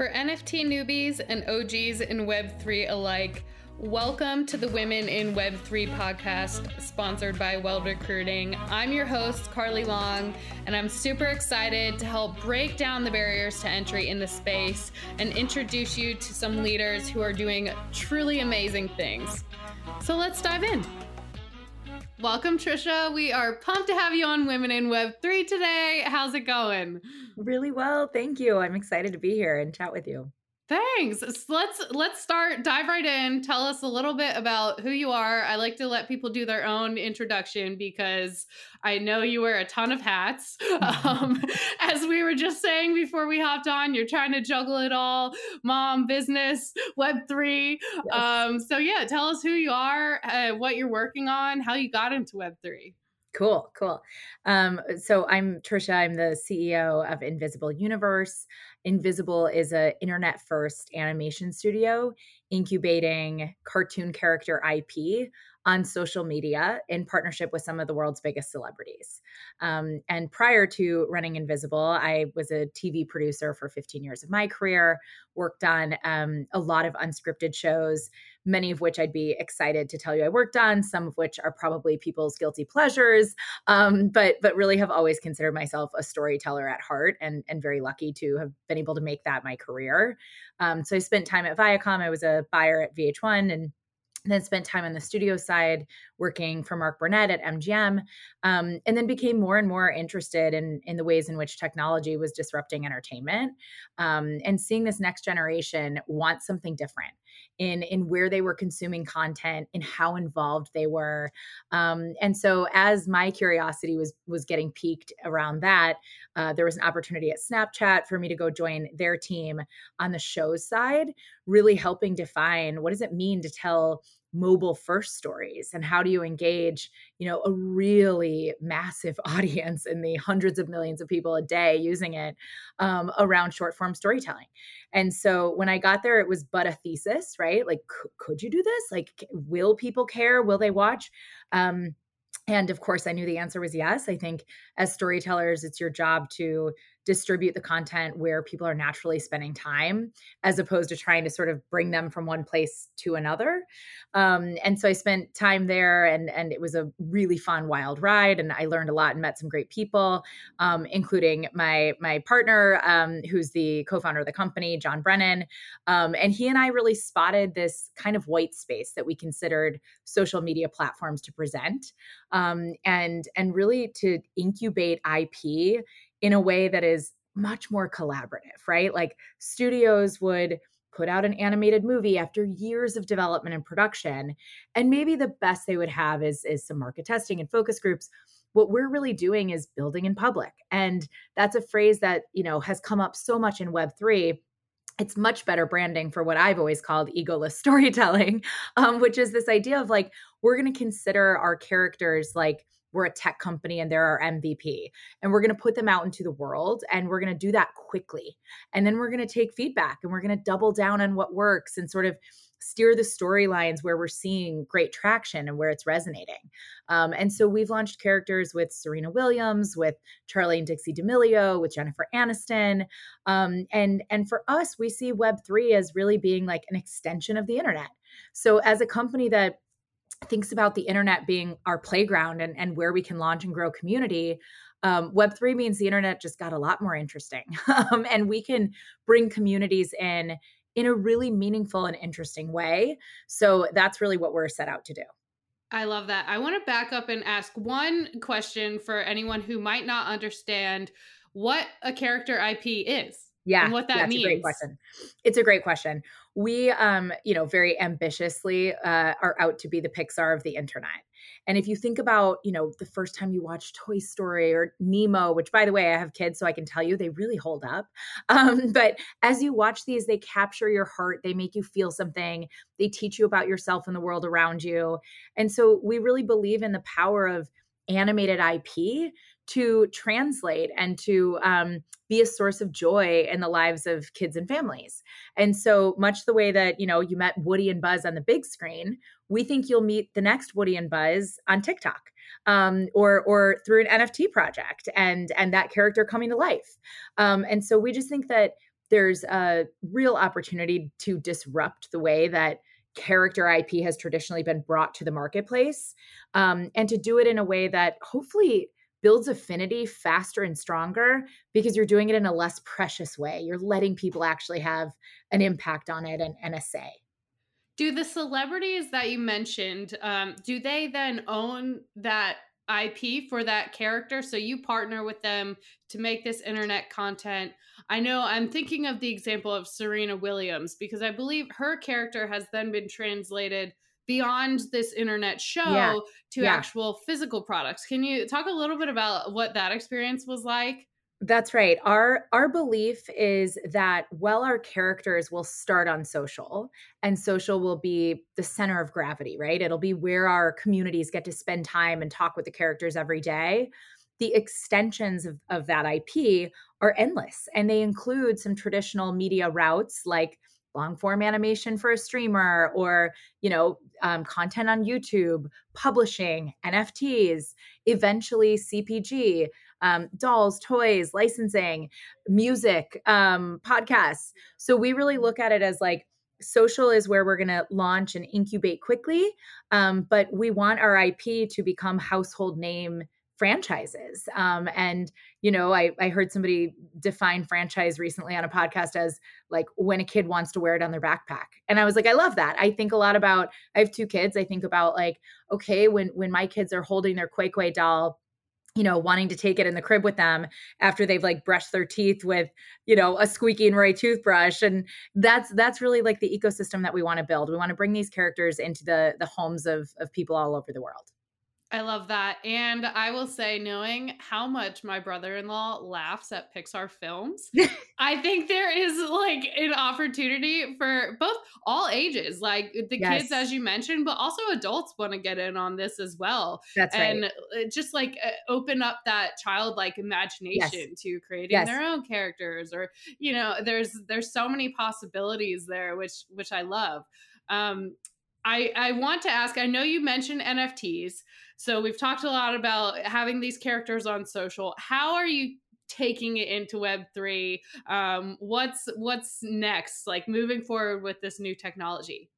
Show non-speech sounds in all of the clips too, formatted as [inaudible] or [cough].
For NFT newbies and OGs in Web3 alike, welcome to the Women in Web3 podcast, sponsored by Weld Recruiting. I'm your host, Carly Long, and I'm super excited to help break down the barriers to entry in the space and introduce you to some leaders who are doing truly amazing things. So let's dive in. Welcome, Tricia. We are pumped to have you on Women in Web3 today. How's it going? Really well. Thank you. I'm excited to be here and chat with you. Thanks. So let's let's start dive right in. Tell us a little bit about who you are. I like to let people do their own introduction because I know you wear a ton of hats. [laughs] Um, as we were just saying before we hopped on, you're trying to juggle it all: mom, business, Web three. Yes. Um, so yeah, tell us who you are, uh, what you're working on, how you got into Web three. Cool, cool. Um, so I'm Tricia. I'm the CEO of Invisible Universe. Invisible is an internet first animation studio incubating cartoon character IP on social media in partnership with some of the world's biggest celebrities. Um, and prior to running Invisible, I was a TV producer for 15 years of my career, worked on um, a lot of unscripted shows, many of which I'd be excited to tell you I worked on, some of which are probably people's guilty pleasures, um, but but really have always considered myself a storyteller at heart and, and very lucky to have been able to make that my career. Um, so I spent time at Viacom. I was a buyer at VH1 and then spent time on the studio side working for Mark Burnett at MGM, um, and then became more and more interested in in the ways in which technology was disrupting entertainment, um, and seeing this next generation want something different in in where they were consuming content, and how involved they were, um, and so as my curiosity was was getting piqued around that, uh, there was an opportunity at Snapchat for me to go join their team on the shows side, really helping define what does it mean to tell mobile first stories and how do you engage you know a really massive [laughs] audience in the hundreds of millions of people a day using it um, around short form storytelling? And so when i got there it was but a thesis right? Like c- could you do this? Like will people care? Will they watch? Um, and of course, I knew the answer was yes. I think as storytellers, it's your job to distribute the content where people are naturally spending time as opposed to trying to sort of bring them from one place to another. Um, and so i spent time there and and it was a really fun wild ride and i learned a lot and met some great people um, including my my partner um, who's the co-founder of the company john brennan. Um, and he and i really spotted this kind of white space that we considered social media platforms to present um, and and really to incubate ip in a way that is much more collaborative, right? Like studios would put out an animated movie after years of development and production and maybe the best they would have is is some market testing and focus groups what we're really doing is building in public and that's a phrase that you know has come up so much in web3 it's much better branding for what I've always called egoless [laughs] storytelling, um, which is this idea of like, we're going to consider our characters like we're a tech company and they're our MVP. And we're going to put them out into the world and we're going to do that quickly. And then we're going to take feedback and we're going to double down on what works and sort of steer the storylines where we're seeing great traction and where it's resonating. Um, and so we've launched characters with Serena Williams, with Charli and Dixie D'Amelio, with Jennifer Aniston. Um, and, and for us, we see Web3 as really being like an extension of the internet. So as a company that thinks about the internet being our playground and, and where we can launch and grow community, um, Web3 means the internet just got a lot more interesting. [laughs] um, and we can bring communities in in a really meaningful and interesting way. So that's really what we're set out to do. I love that. I want to back up and ask one question for anyone who might not understand what a character IP is yeah and what that that's means a great question it's a great question we um you know very ambitiously uh, are out to be the pixar of the internet. And if you think about you know the first time you watch toy story or nemo which by the way i have kids so i can tell you they really hold up. [laughs] Um, but as you watch these they capture your heart they make you feel something they teach you about yourself and the world around you. And so we really believe in the power of animated ip to translate and to um, be a source of joy in the lives of kids and families. And so much the way that, you know, you met Woody and Buzz on the big screen, we think you'll meet the next Woody and Buzz on TikTok um, or or through an NFT project and and that character coming to life. Um, and so we just think that there's a real opportunity to disrupt the way that character IP has traditionally been brought to the marketplace, um, and to do it in a way that hopefully builds affinity faster and stronger because you're doing it in a less precious way. You're letting people actually have an impact on it and, and a say. Do the celebrities that you mentioned, um, do they then own that IP for that character. So you partner with them to make this internet content. I know I'm thinking of the example of Serena Williams because I believe her character has then been translated beyond this internet show yeah. to yeah. actual physical products. Can you talk a little bit about what that experience was like? That's right. Our our belief is that while our characters will start on social and social will be the center of gravity, right? It'll be where our communities get to spend time and talk with the characters every day. The extensions of, of that IP are endless and they include some traditional media routes like long form animation for a streamer or you know um, content on youtube publishing nfts eventually cpg um, dolls, toys, licensing, music, um, podcasts. So we really look at it as like social is where we're going to launch and incubate quickly. Um, but we want our IP to become household name franchises. Um, and, you know, I, I heard somebody define franchise recently on a podcast as like when a kid wants to wear it on their backpack. And I was like, I love that. I think a lot about, I have two kids. I think about like, okay, when, when my kids are holding their Quay doll you know, wanting to take it in the crib with them after they've like brushed their teeth with, you know, a squeaky and Roy toothbrush. And that's that's really like the ecosystem that we want to build. We want to bring these characters into the the homes of of people all over the world. I love that. And I will say, knowing how much my brother in law laughs at Pixar films, [laughs] I think there is like an opportunity for both all ages, like the yes. kids, as you mentioned, but also adults want to get in on this as well. That's and right. And just like uh, open up that childlike imagination yes. to creating yes. their own characters or, you know, there's, there's so many possibilities there, which, which I love. Um, I, I want to ask, I know you mentioned NFTs. So we've talked a lot about having these characters on social. How are you taking it into web 3 um, what's what's next like moving forward with this new technology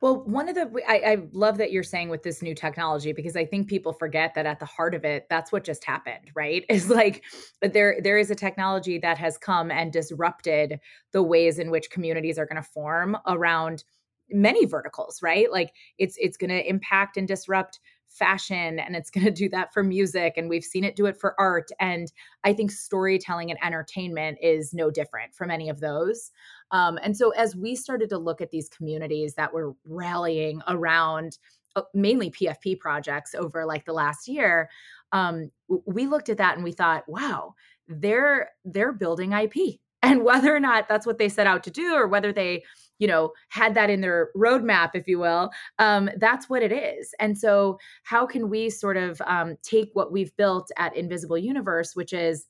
well, one of the I, I, love that you're saying with this new technology because I think people forget that at the heart of it, that's what just happened, right? [laughs] Is like there there is a technology that has come and disrupted the ways in which communities are going to form around many verticals, right? Like it's it's going to impact and disrupt fashion and it's [laughs] going to do that for music and we've seen it do it for art and i think storytelling and entertainment is no different from any of those. Um, and so as we started to look at these communities that were rallying around uh, mainly pfp projects over like the last year um, we looked at that and we thought wow they're they're building ip [laughs] and whether or not that's what they set out to do or whether they you know had that in their roadmap if you will um, that's what it is. And so how can we sort of um, take what we've built at invisible universe which is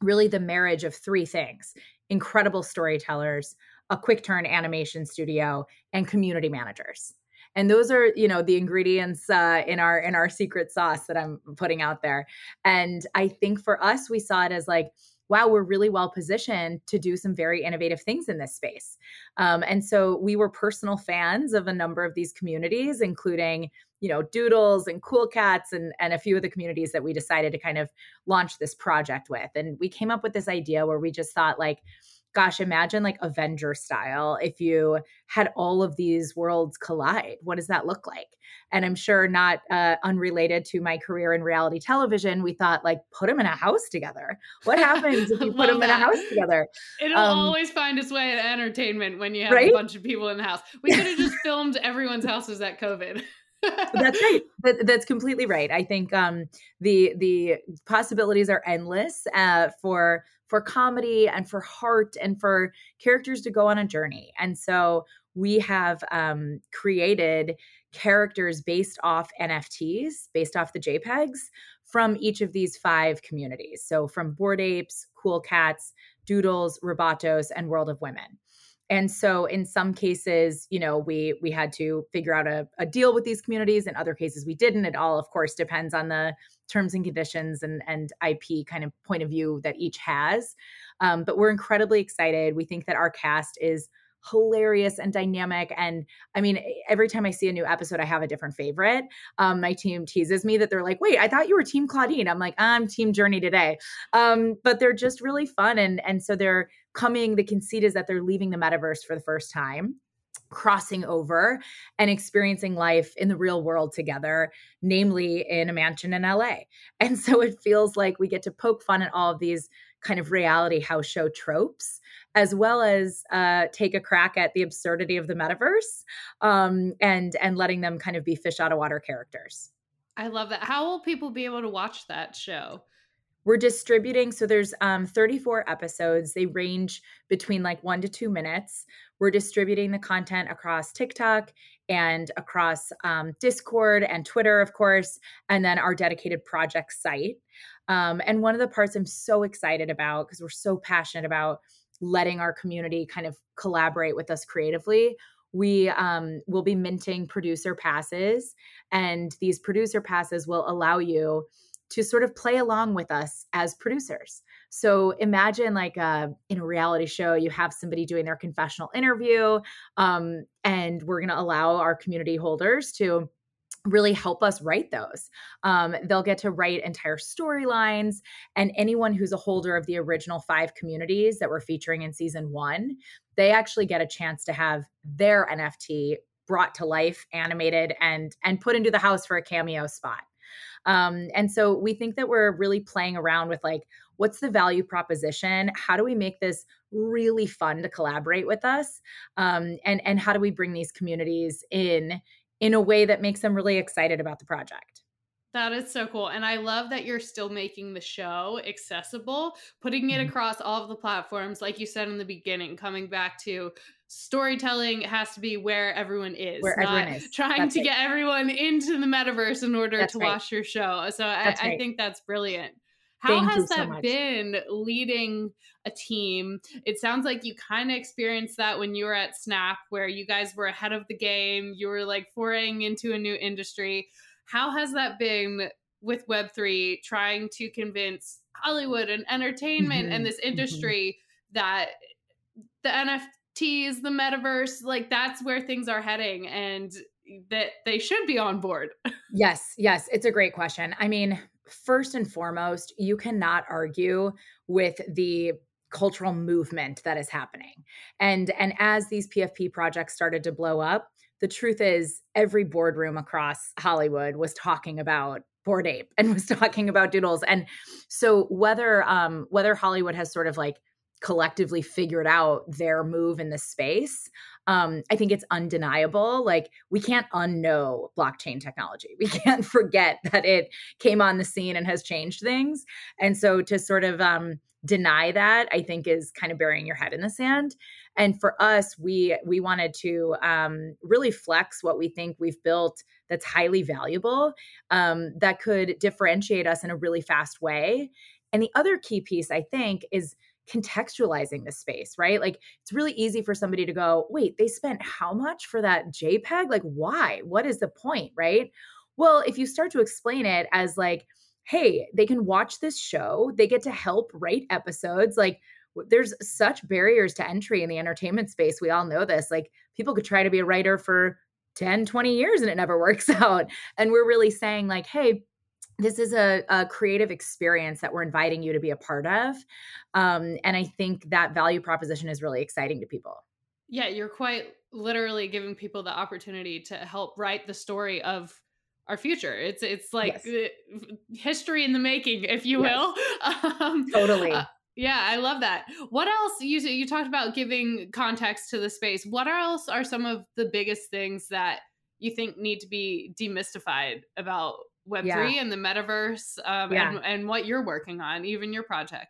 really the marriage of three things incredible storytellers a quick turn animation studio and community managers. And those are you know the ingredients uh, in our in our secret sauce that i'm putting out there. And i think for us we saw it as like wow, we're really well positioned to do some very innovative things in this space. Um, and so we were personal fans of a number of these communities, including you know doodles and cool cats and and a few of the communities that we decided to kind of launch this project with and we came up with this idea where we just thought like gosh, imagine like Avenger style if you had all of these worlds collide. What does that look like? And I'm sure not uh, unrelated to my career in reality television, we thought like put them in a house together. What happens if you [laughs] put them that. in a house together? It'll um, always find its way to entertainment when you have right? a bunch of people in the house. We could have just [laughs] filmed everyone's houses at COVID. that's right. [laughs] That, that's completely right. I think um, the the possibilities are endless uh, for for comedy and for heart and for characters to go on a journey. And so we have um, created characters based off NFTs, based off the JPEGs from each of these five communities. So from Bored Apes, Cool Cats, Doodles, Robotos, and World of Women. and so in some cases you know we we had to figure out a, a deal with these communities in other cases we didn't it all of course depends on the terms and conditions and and ip kind of point of view that each has um, but we're incredibly excited we think that our cast is hilarious and dynamic. And I mean, every time I see a new episode, I have a different favorite. Um, my team teases me that they're like, wait, I thought you were Team Claudine. I'm like, I'm Team Journey today. Um, but they're just really fun. And, and so they're coming, the conceit is that they're leaving the metaverse for the first time crossing over and experiencing life in the real world together, namely in a mansion in LA. [laughs] And so it feels like we get to poke fun at all of these kind of reality house show tropes as well as uh, take a crack at the absurdity of the metaverse um, and and letting them kind of be fish out of water characters. I love that. How will people be able to watch that show? We're distributing, so there's um, 34 episodes. They range between like one to two minutes. We're distributing the content across TikTok and across um, Discord and Twitter, of course, and then our dedicated project site. Um, and one of the parts I'm so excited about because we're so passionate about letting our community kind of collaborate with us creatively we um, will be minting producer passes and these producer passes will allow you to sort of play along with us as producers so imagine like a, uh, in a reality show you have somebody doing their confessional interview um, and we're going to allow our community holders to really help us write those. Um, they'll get to write entire storylines, and anyone who's a holder of the original five communities that we're featuring in season one, they actually get a chance to have their NFT brought to life, animated, and and put into the house for a cameo spot. Um, and so we think that we're really playing around with like, what's the value proposition? How do we make this really fun to collaborate with us? Um, and and how do we bring these communities in in a way that makes them really excited about the project. That is so cool. And I love that you're still making the show accessible, putting it mm-hmm. across all of the platforms, like you said in the beginning, coming back to storytelling has to be where everyone is. Where everyone is. Trying that's to get everyone into the metaverse in order that's to right. watch your show. So I, right. I, think that's brilliant. How Thank has that so been leading a team? It sounds like you kind of experienced that when you were at Snap, where you guys were ahead of the game. You were like foraying into a new industry. How has that been with Web3 trying to convince Hollywood and entertainment mm-hmm. and this mm-hmm. industry mm-hmm. that the NFTs, the metaverse, like that's where things are heading and that they should be on board? [laughs] yes, yes, it's a great question. I mean, first and foremost, you cannot argue with the cultural movement that is happening. And and as these PFP projects started to blow up, the truth is every boardroom across Hollywood was talking about Bored Ape and was [laughs] talking about doodles. And so whether um whether Hollywood has sort of like collectively figured out their move in the space um, I think it's undeniable. Like we can't unknow blockchain technology. We [laughs] can't forget that it came on the scene and has changed things. And so to sort of um, deny that, I think is kind of burying your head in the sand. And for us, we we wanted to um, really flex what we think we've built that's highly valuable, um, that could differentiate us in a really fast way. And the other key piece, I think, is contextualizing the space, right? Like it's really easy for somebody to go, wait, they spent how much for that JPEG? Like, why? What is the point, right? Well, if you start to explain it as like, hey, they can watch this show, they get to help write episodes, like, there's such barriers to entry in the entertainment space. We all know this. Like, people could try to be a writer for 10, 20 years and it never [laughs] works out. And we're really saying, like, hey, this is a, a, creative experience that we're inviting you to be a part of. Um, and I think that value proposition is really exciting to people. Yeah, you're quite literally giving people the opportunity to help write the story of our future. It's it's like yes. history in the making, if you yes. will. [laughs] Um, totally. Uh, yeah, I love that. What else you you talked about giving context to the space. What else are some of the biggest things that you think need to be demystified about Web3 yeah. and the metaverse um, yeah. and, and what you're working on, even your project?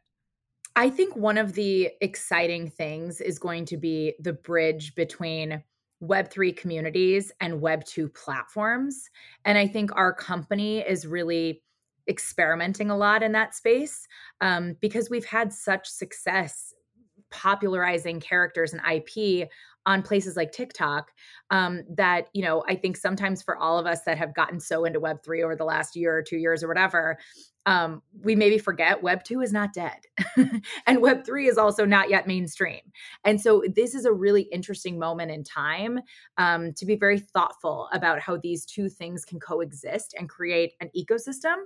I think one of the exciting things is going to be the bridge between Web3 communities and Web2 platforms. And I think our company is really experimenting a lot in that space um, because we've had such success popularizing characters and IP on places like TikTok um, that, you know, I think sometimes for all of us that have gotten so into Web3 over the last year or two years or whatever, um, we maybe forget Web 2 is not dead. [laughs] and Web 3 is also not yet mainstream. And so this is a really interesting moment in time um, to be very thoughtful about how these two things can coexist and create an ecosystem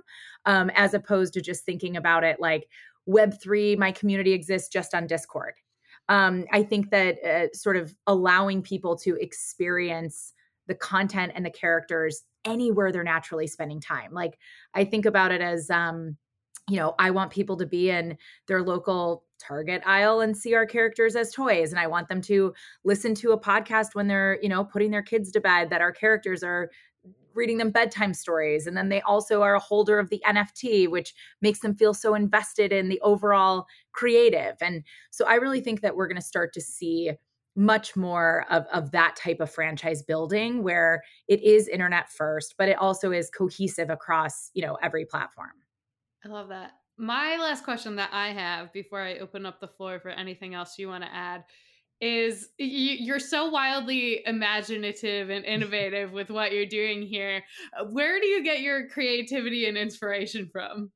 um, as opposed to just thinking about it like, Web3, my community exists just on Discord um, I think that uh, sort of allowing people to experience the content and the characters anywhere they're naturally spending time. Like I think about it as, um, you know, I want people to be in their local Target aisle and see our characters as toys. And I want them to listen to a podcast when they're, you know, putting their kids to bed that our characters are reading them bedtime stories. And then they also are a holder of the NFT, which makes them feel so invested in the overall creative. And so I really think that we're going to start to see much more of, of that type of franchise building where it is internet first, but it also is cohesive across, you know, every platform. I love that. My last question that I have before I open up the floor for anything else you want to add is you're so wildly imaginative and [laughs] innovative with what you're doing here. Uh, where do you get your creativity and inspiration from?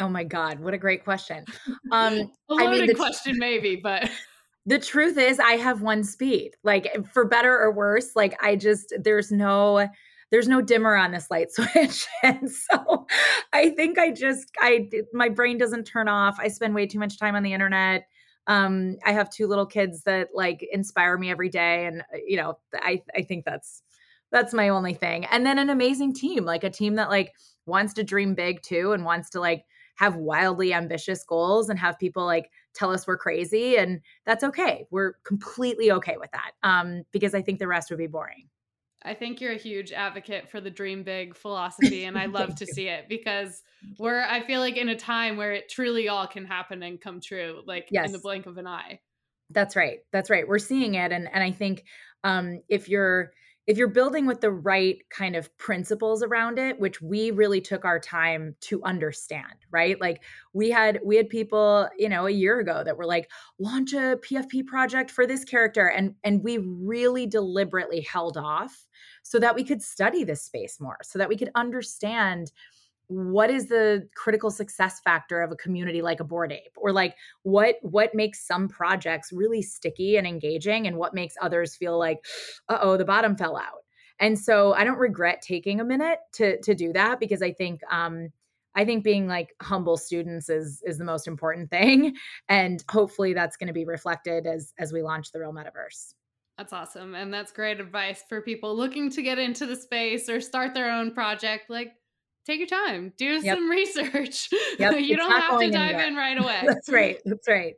Oh my God, what a great question. [laughs] Um, a loaded I mean, the, question, maybe, but [laughs] the truth is, I have one speed. Like for better or worse, like I just there's no there's no dimmer on this light [laughs] switch, and so I think I just I my brain doesn't turn off. I spend way too much time on the internet um i have two little kids that like inspire me every day and uh, you know i i think that's that's my only thing and then an amazing team like a team that like wants to dream big too and wants to like have wildly ambitious goals and have people like tell us we're crazy and that's okay we're completely okay with that um because i think the rest would be boring I think you're a huge advocate for the dream big philosophy, and I [laughs] love to you. see it because we're, I feel like, in a time where it truly all can happen and come true, like yes. in the blink of an eye. That's right. That's right. We're seeing it, and and I think um, if you're if you're building with the right kind of principles around it which we really took our time to understand right? Like we had we had people you know a year ago that were like launch a pfp project for this character and and we really deliberately held off so that we could study this space more so that we could understand what is the critical success factor of a community like a bored ape? Or like what what makes some projects really sticky and engaging and what makes others feel like [sniffs] uh-oh the bottom fell out. And so i don't regret taking a minute to to do that because i think um i think being like humble students is is the most important [laughs] thing and hopefully that's going to be reflected as as we launch the real metaverse. That's awesome and that's great advice for people looking to get into the space or start their own project like take your time, do [laughs] yep. some research. Yep. [laughs] you don't have to dive anywhere. in right [laughs] away. That's right. That's right.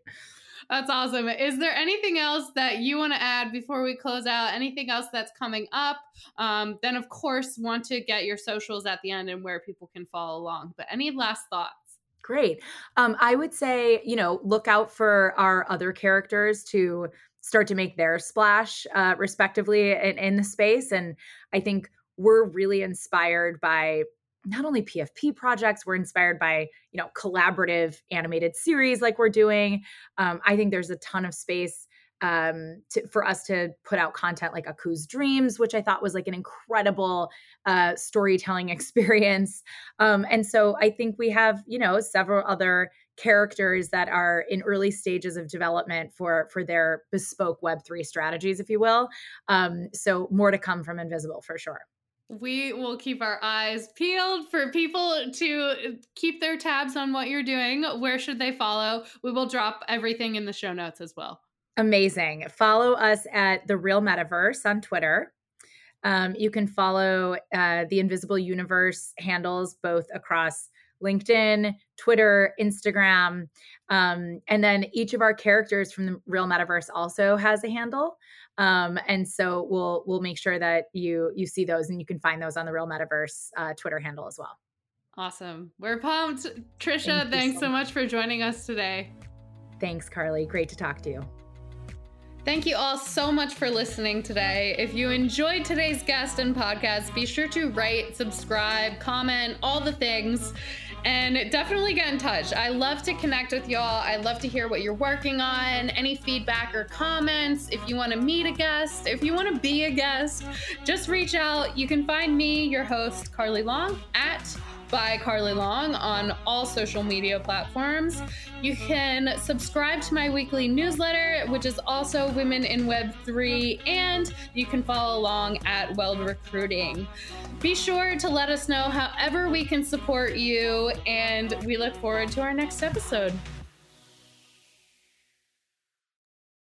That's awesome. Is there anything else that you want to add before we close out? Anything else that's coming up? Um, then, of course, want to get your socials at the end and where people can follow along. But any last thoughts? Great. Um, I would say, you know, look out for our other characters to start to make their splash, uh, respectively, in, in the space. And I think we're really inspired by not only PFP projects, we're inspired by, you know, collaborative animated series like we're doing. Um, I think there's a ton of space um, to, for us to put out content like Aku's Dreams, which I thought was like an incredible uh, storytelling [laughs] experience. Um, and so I think we have, you know, several other characters that are in early stages of development for for their bespoke Web3 strategies, if you will. Um, so more to come from Invisible for sure we will keep our eyes peeled for people to keep their tabs on what you're doing. Where should they follow? We will drop everything in the show notes as well. Amazing. Follow us at The Real Metaverse on Twitter. Um, you can follow uh, the Invisible Universe handles both across LinkedIn, Twitter, Instagram. Um, and then each of our characters from the Real Metaverse also has a handle. Um, and so we'll we'll make sure that you you see those and you can find those on the Real Metaverse uh, Twitter handle as well. Awesome. We're pumped. Tricia, Thank thanks so much for joining us today. Thanks, Carly. Great to talk to you. Thank you all so much for listening today. If you enjoyed today's guest and podcast, be sure to rate, subscribe, comment, all the things. And definitely get in touch. I love to connect with y'all. I love to hear what you're working on, any feedback or comments. If you want to meet a guest, if you want to be a guest, just reach out. You can find me, your host, Carly Long, at by Carly Long on all social media platforms. You can subscribe to my weekly newsletter, which is also Women in Web3, and you can follow along at Weld Recruiting. Be sure to let us know however we can support you, and we look forward to our next episode.